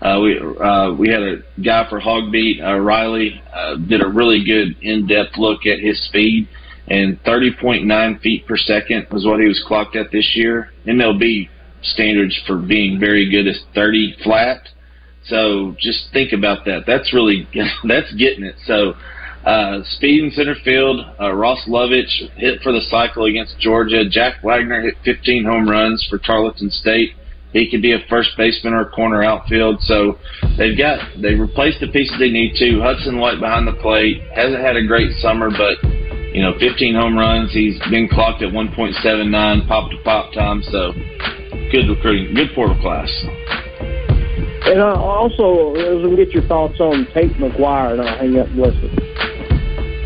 [SPEAKER 14] Uh, we uh, we had a guy for Hogbeat, uh, Riley, uh, did a really good in-depth look at his speed, and 30.9 feet per second was what he was clocked at this year. MLB standards for being very good is 30 flat. So just think about that. That's really [LAUGHS] that's getting it. So uh, speed in center field. Uh, Ross Lovich hit for the cycle against Georgia. Jack Wagner hit 15 home runs for Tarleton State. He could be a first baseman or a corner outfield. So they've got they replaced the pieces they need to. Hudson White behind the plate hasn't had a great summer, but you know 15 home runs. He's been clocked at 1.79 pop to pop time. So good recruiting, good portal class.
[SPEAKER 15] And I also, I was get your thoughts on Tate McGuire, and I'll hang up and listen.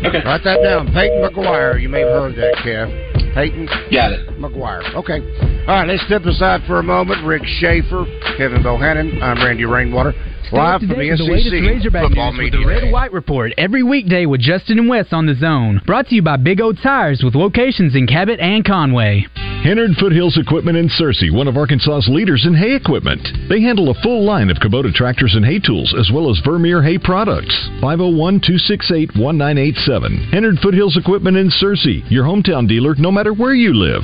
[SPEAKER 14] Okay.
[SPEAKER 1] Write that down. Peyton McGuire. You may have heard that, Kev. Peyton?
[SPEAKER 14] Got it.
[SPEAKER 1] McGuire. Okay. All right, let's step aside for a moment. Rick Shaeffer, Kevin Bohannon. I'm Randy Rainwater. Live from the
[SPEAKER 3] Today for the latest
[SPEAKER 1] SEC
[SPEAKER 3] Razorback
[SPEAKER 1] Football
[SPEAKER 3] news with the Red White Report every weekday with Justin and Wes on the Zone. Brought to you by Big O Tires with locations in Cabot and Conway.
[SPEAKER 16] Hennard Foothills Equipment in Searcy, one of Arkansas's leaders in hay equipment. They handle a full line of Kubota tractors and hay tools, as well as Vermeer hay products. 501 268 1987. Hennard Foothills Equipment in Searcy, your hometown dealer no matter where you live.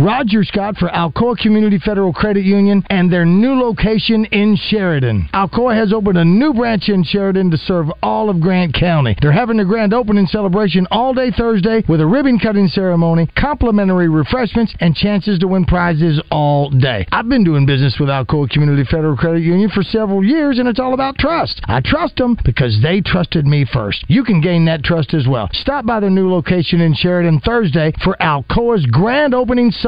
[SPEAKER 17] Roger Scott for Alcoa Community Federal Credit Union and their new location in Sheridan. Alcoa has opened a new branch in Sheridan to serve all of Grant County. They're having a grand opening celebration all day Thursday with a ribbon cutting ceremony, complimentary refreshments, and chances to win prizes all day. I've been doing business with Alcoa Community Federal Credit Union for several years, and it's all about trust. I trust them because they trusted me first. You can gain that trust as well. Stop by their new location in Sheridan Thursday for Alcoa's grand opening celebration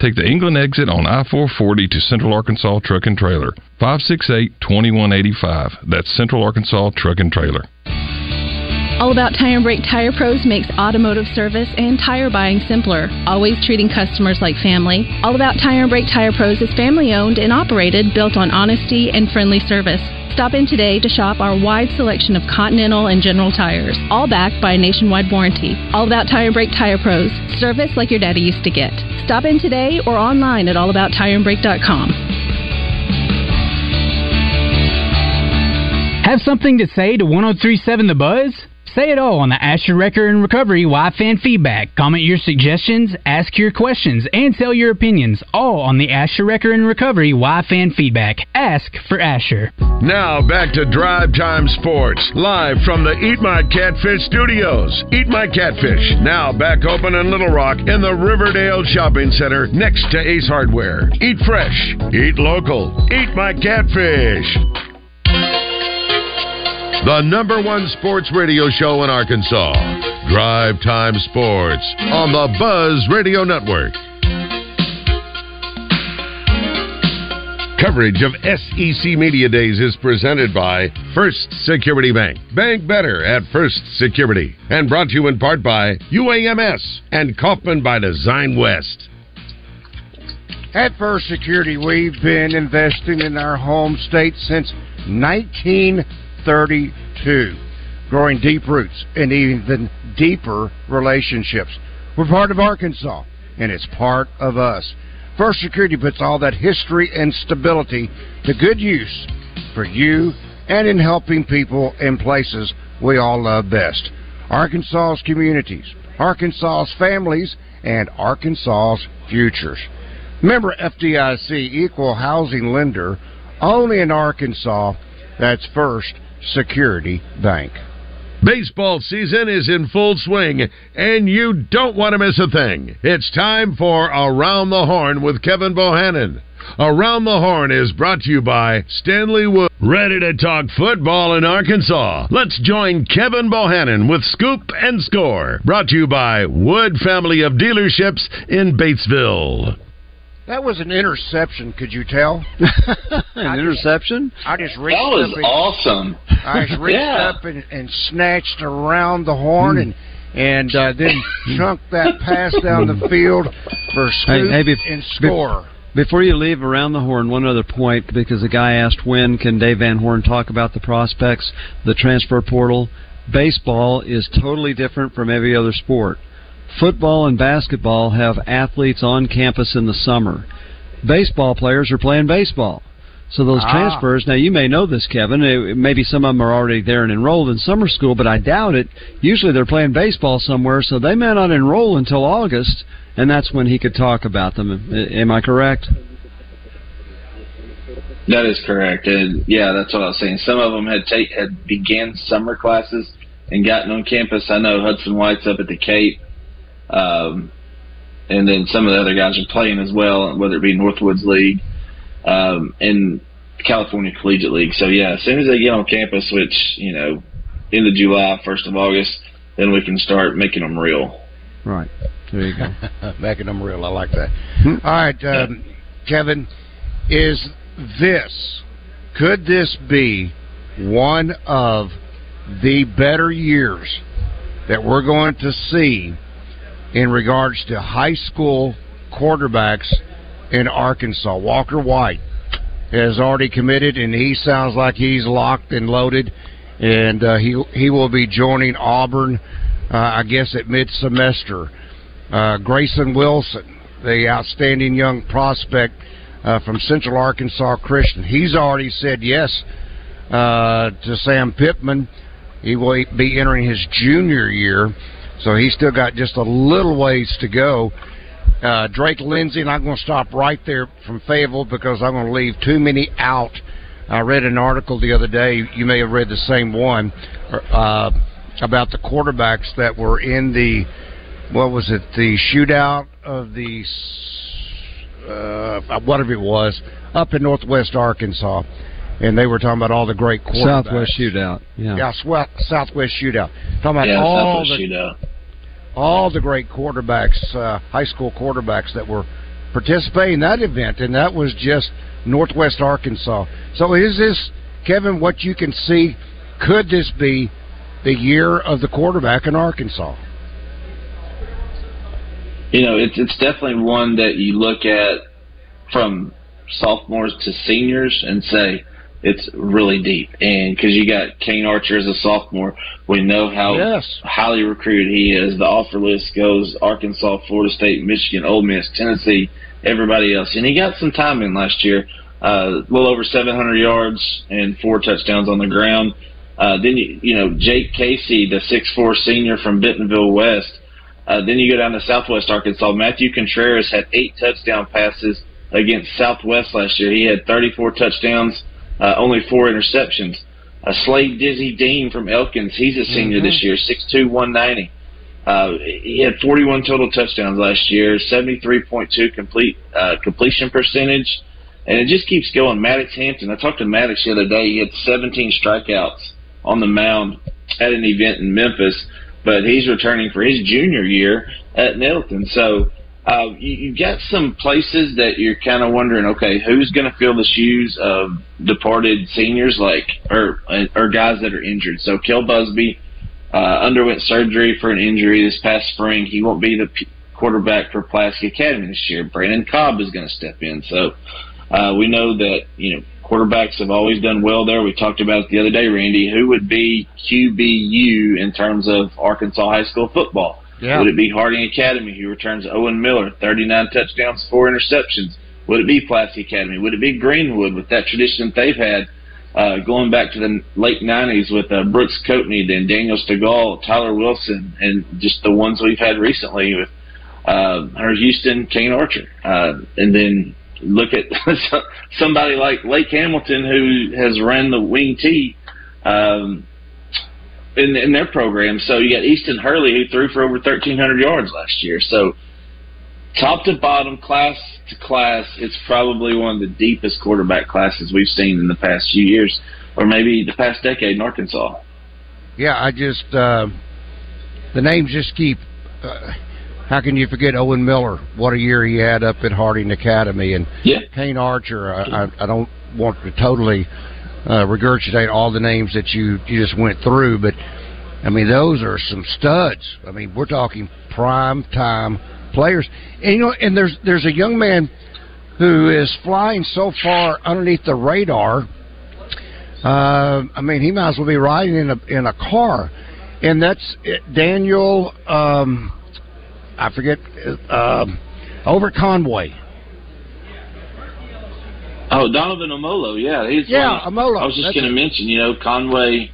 [SPEAKER 18] Take the England exit on I 440 to Central Arkansas Truck and Trailer. 568 2185. That's Central Arkansas Truck and Trailer.
[SPEAKER 19] All About Tire and Brake Tire Pros makes automotive service and tire buying simpler, always treating customers like family. All About Tire and Brake Tire Pros is family owned and operated, built on honesty and friendly service. Stop in today to shop our wide selection of Continental and General tires, all backed by a nationwide warranty. All About Tire and Brake Tire Pros, service like your daddy used to get. Stop in today or online at allabouttireandbrake.com.
[SPEAKER 3] Have something to say to 1037 The Buzz? Say it all on the Asher Wrecker and Recovery Y Fan Feedback. Comment your suggestions, ask your questions, and tell your opinions, all on the Asher Wrecker and Recovery Y Fan Feedback. Ask for Asher.
[SPEAKER 13] Now back to Drive Time Sports, live from the Eat My Catfish studios. Eat My Catfish, now back open in Little Rock in the Riverdale Shopping Center next to Ace Hardware. Eat fresh, eat local, eat my catfish the number one sports radio show in Arkansas. Drive Time Sports on the Buzz Radio Network. Coverage of SEC Media Days is presented by First Security Bank. Bank better at First Security. And brought to you in part by UAMS and Kaufman by Design West.
[SPEAKER 1] At First Security, we've been investing in our home state since 19- 32. Growing deep roots and even deeper relationships. We're part of Arkansas, and it's part of us. First Security puts all that history and stability to good use for you and in helping people in places we all love best. Arkansas's communities, Arkansas's families, and Arkansas's futures. Member FDIC equal housing lender only in Arkansas. That's first Security Bank.
[SPEAKER 13] Baseball season is in full swing, and you don't want to miss a thing. It's time for Around the Horn with Kevin Bohannon. Around the Horn is brought to you by Stanley Wood. Ready to talk football in Arkansas? Let's join Kevin Bohannon with Scoop and Score. Brought to you by Wood Family of Dealerships in Batesville.
[SPEAKER 1] That was an interception. Could you tell? [LAUGHS]
[SPEAKER 2] an interception?
[SPEAKER 1] I just reached
[SPEAKER 14] that was
[SPEAKER 1] up and,
[SPEAKER 14] awesome.
[SPEAKER 1] I just [LAUGHS] reached
[SPEAKER 14] yeah.
[SPEAKER 1] up and, and snatched around the horn
[SPEAKER 2] Hmm.
[SPEAKER 1] and and uh, then [LAUGHS] chunked that pass down the field for scoop
[SPEAKER 2] Hey, hey, bef-
[SPEAKER 1] and score.
[SPEAKER 2] Before you leave around the horn, one other point because the guy asked when can Dave Van Horn talk about the prospects, the transfer portal. Baseball is totally different from every other sport. Football and basketball have athletes on campus in the summer. Baseball players are playing baseball. So those
[SPEAKER 1] Ah.
[SPEAKER 2] transfers. Now you may know this, Kevin. Maybe some of them are already there and enrolled in summer school, but I doubt it. Usually they're playing baseball somewhere, so they may not enroll until August, and that's when he could talk about them. Am I correct?
[SPEAKER 14] That is correct, and yeah, that's what I was saying. Some of them had take had began summer classes and gotten on campus. I know Hudson White's up at the Cape, um, and then some of the other guys are playing as well, whether it be Northwoods League um, and California Collegiate League. So yeah, as soon as they get on campus, which you know, end of July, first of August, then we can start making them real.
[SPEAKER 2] Right. There you go. [LAUGHS]
[SPEAKER 1] Making them real. I like that. All right, um, Kevin, is this, could this be one of the better years that we're going to see in regards to high school quarterbacks in Arkansas? Walker White has already committed, and he sounds like he's locked and loaded, and uh, he he will be joining Auburn, uh, I guess, at mid semester. Uh, Grayson Wilson, the outstanding young prospect uh, from Central Arkansas Christian, he's already said yes uh, to Sam Pittman. He will be entering his junior year, so he's still got just a little ways to go. Uh, Drake Lindsay, and I'm going to stop right there from Fayetteville because I'm going to leave too many out. I read an article the other day. You may have read the same one uh, about the quarterbacks that were in the what was it? The shootout of the uh, whatever it was up in Northwest Arkansas, and they were talking about all the great quarterbacks.
[SPEAKER 2] Southwest Shootout. Yeah.
[SPEAKER 1] Yeah, swe- Southwest Shootout. Talking about
[SPEAKER 14] yeah,
[SPEAKER 1] all
[SPEAKER 14] Southwest
[SPEAKER 1] the
[SPEAKER 14] Shootout.
[SPEAKER 1] all the great quarterbacks, uh, high school quarterbacks that were participating in that event, and that was just Northwest Arkansas. So, is this Kevin? What you can see? Could this be the year of the quarterback in Arkansas?
[SPEAKER 14] you know, it's it's definitely one that you look at from sophomores to seniors and say it's really deep. And because you got Kane Archer as a sophomore, we know how
[SPEAKER 1] Yes.
[SPEAKER 14] highly recruited he is. The offer list goes Arkansas, Florida State, Michigan, Ole Miss, Tennessee, everybody else. And he got some time in last year, uh, well over 700 yards and four touchdowns on the ground. Uh, then you, you know Jake Casey, the 6'4 senior from Bentonville West. Uh, then you go down to Southwest Arkansas. Matthew Contreras had eight touchdown passes against Southwest last year. He had 34 touchdowns, uh, only four interceptions. Uh, Slade Dizzy Dean from Elkins, he's a senior
[SPEAKER 1] Mhm.
[SPEAKER 14] this year, 6'2", 190. Uh, he had 41 total touchdowns last year, 73.2 complete uh, completion percentage, and it just keeps going. Maddox Hampton, I talked to Maddox the other day. He had 17 strikeouts on the mound at an event in Memphis, but he's returning for his junior year at Nettleton. So uh, you, you've got some places that you're kind of wondering, okay, who's going to fill the shoes of departed seniors, like or or guys that are injured. So Kel Busby uh, underwent surgery for an injury this past spring. He won't be the p- quarterback for Pulaski Academy this year. Brandon Cobb is going to step in. So uh, we know that you know quarterbacks have always done well there. We talked about it the other day, Randy. Who would be QBU in terms of Arkansas high school football?
[SPEAKER 1] Yeah.
[SPEAKER 14] Would it be Harding Academy who returns Owen Miller, 39 touchdowns, four interceptions? Would it be Pulaski Academy? Would it be Greenwood with that tradition they've had uh, going back to the late 90s with uh, Brooks Coatney, then Daniel Stegall, Tyler Wilson, and just the ones we've had recently with uh, Hunter Houston, Kane Archer. Uh, and then look at [LAUGHS] somebody like Lake Hamilton who has ran the wing T um, in, in their program. So you got Easton Hurley who threw for over 1,300 yards last year. So top to bottom, class to class, it's probably one of the deepest quarterback classes we've seen in the past few years, or maybe the past decade in Arkansas.
[SPEAKER 1] Yeah, I just uh, the names just keep. Uh, how can you forget Owen Miller? What a year he had up at Harding Academy, and
[SPEAKER 14] yeah.
[SPEAKER 1] Kane Archer. I, I, I don't want to totally uh, regurgitate all the names that you you just went through, but I mean those are some studs. I mean we're talking prime time players, and you know, and there's there's a young man who is flying so far underneath the radar. Uh, I mean, he might as well be riding in a in a car, and that's it, Daniel. Um, I forget. Um, over Conway.
[SPEAKER 14] Oh, Donovan Omolo, yeah, he's
[SPEAKER 1] Yeah,
[SPEAKER 14] one-
[SPEAKER 1] Omolo,
[SPEAKER 14] I was just going to mention, you know, Conway,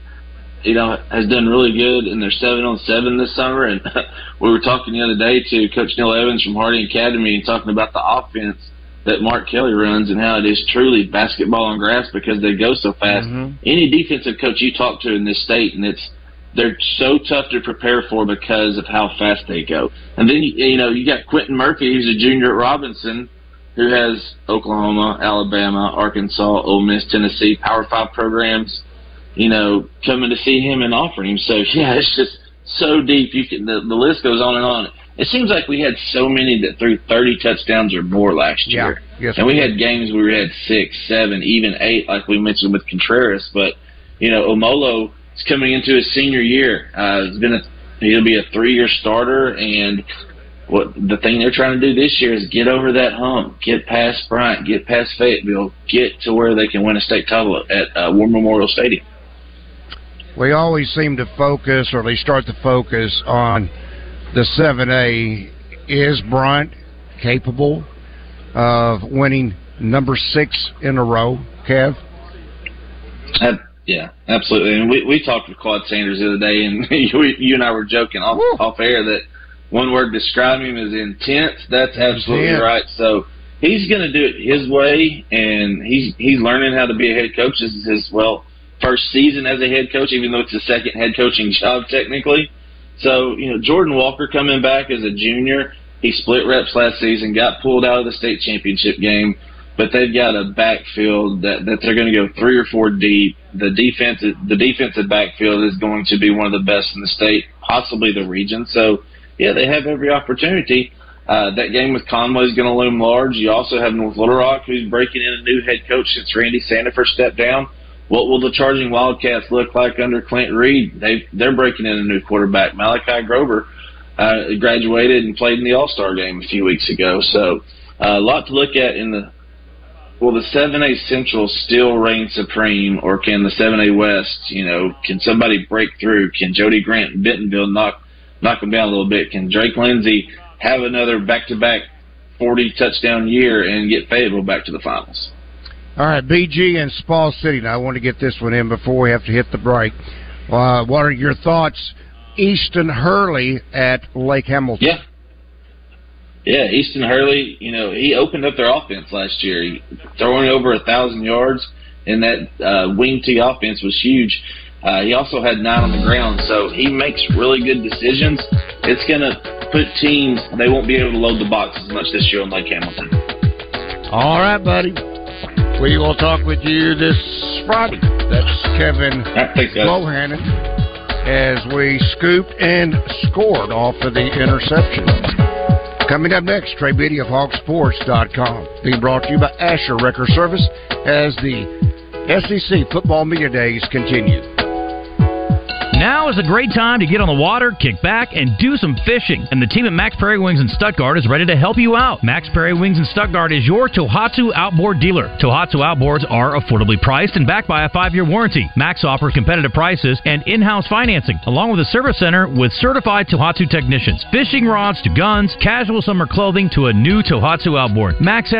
[SPEAKER 14] you know, has done really good in their seven on seven this summer, and [LAUGHS] we were talking the other day to Coach Neil Evans from Harding Academy and talking about the offense that Mark Kelly runs and how it is truly basketball on grass because they go so fast. Mm-hmm. Any defensive coach you talk to in this state, and it's they're so tough to prepare for because of how fast they go. And then you know you got Quentin Murphy, who's a junior at Robinson, who has Oklahoma, Alabama, Arkansas, Ole Miss, Tennessee, Power Five programs, you know, coming to see him and offering him. So [LAUGHS] yeah, it's just so deep. You can the, the list goes on and on. It seems like we had so many that threw 30 touchdowns or more last year.
[SPEAKER 1] Yes,
[SPEAKER 14] and we had games where we had six, seven, even eight, like we mentioned with Contreras. But you know, Omolo is coming into his senior year. Uh, it's been a, he'll be a three-year starter, and what the thing they're trying to do this year is get over that hump, get past Bryant, get past Fayetteville, get to where they can win a state title at uh, War Memorial Stadium.
[SPEAKER 1] We always seem to focus, or at least start to focus on the 7A. Is Bryant capable of winning number six in a row, Kev?
[SPEAKER 14] Ab- yeah, absolutely. And we we talked with Claude Sanders the other day, and [LAUGHS] you, you and I were joking off off air that one word to describe him is intense. That's absolutely right. So he's going to do it his way, and he's he's learning how to be a head coach. This is his well first season as a head coach, even though it's his second head coaching [LAUGHS] job technically. So you know, Jordan Walker coming back as a junior, he split reps last season, got pulled out of the state championship game but they've got a backfield that, that they're going to go three or four deep. The defense, the defensive backfield is going to be one of the best in the state, possibly the region. So, yeah, they have every opportunity. Uh, that game with Conway is going to loom large. You also have North Little Rock, who's breaking in a new head coach since Randy Sandifer stepped down. What will the Charging Wildcats look like under Clint Reed? They they're breaking in a new quarterback. Malachi Grover uh, graduated and played in the All Star game a few weeks ago. So uh, a lot to look at in the will the 7A Central still reign supreme, or can the 7A West, you know, can somebody break through? Can Jody Grant Bentonville knock knock them down a little bit? Can Drake Lindsay have another back-to-back 40 touchdown year and get Fayetteville back to the finals?
[SPEAKER 1] All right, BG and Spall City. Now, I want to get this one in before we have to hit the break. Uh, what are your thoughts? Easton Hurley at Lake Hamilton.
[SPEAKER 14] Yeah. Yeah, Easton Hurley, you know, he opened up their offense last year. He, throwing over a thousand yards, and that uh, wing T offense was huge. Uh, he also had nine on the ground, so he makes really good decisions. It's going to put teams, they won't be able to load the box as much this year on Lake Hamilton.
[SPEAKER 1] All right, buddy. We will talk with you this Friday. That's Kevin. Bohannon as we scooped and scored off of the interception. Coming up next, Trey Biddy of HogSports.com. Being brought to you by Asher Wrecker Service as the SEC Football Media Days continue.
[SPEAKER 8] Now is a great time to get on the water, kick back, and do some fishing. And the team at Mack's Prairie Wings in Stuttgart is ready to help you out. Mack's Prairie Wings in Stuttgart is your Tohatsu outboard dealer. Tohatsu outboards are affordably priced and backed by a five-year warranty. Mack's offers competitive prices and in-house financing, along with a service center with certified Tohatsu technicians. Fishing rods to guns, casual summer clothing to a new Tohatsu outboard. Max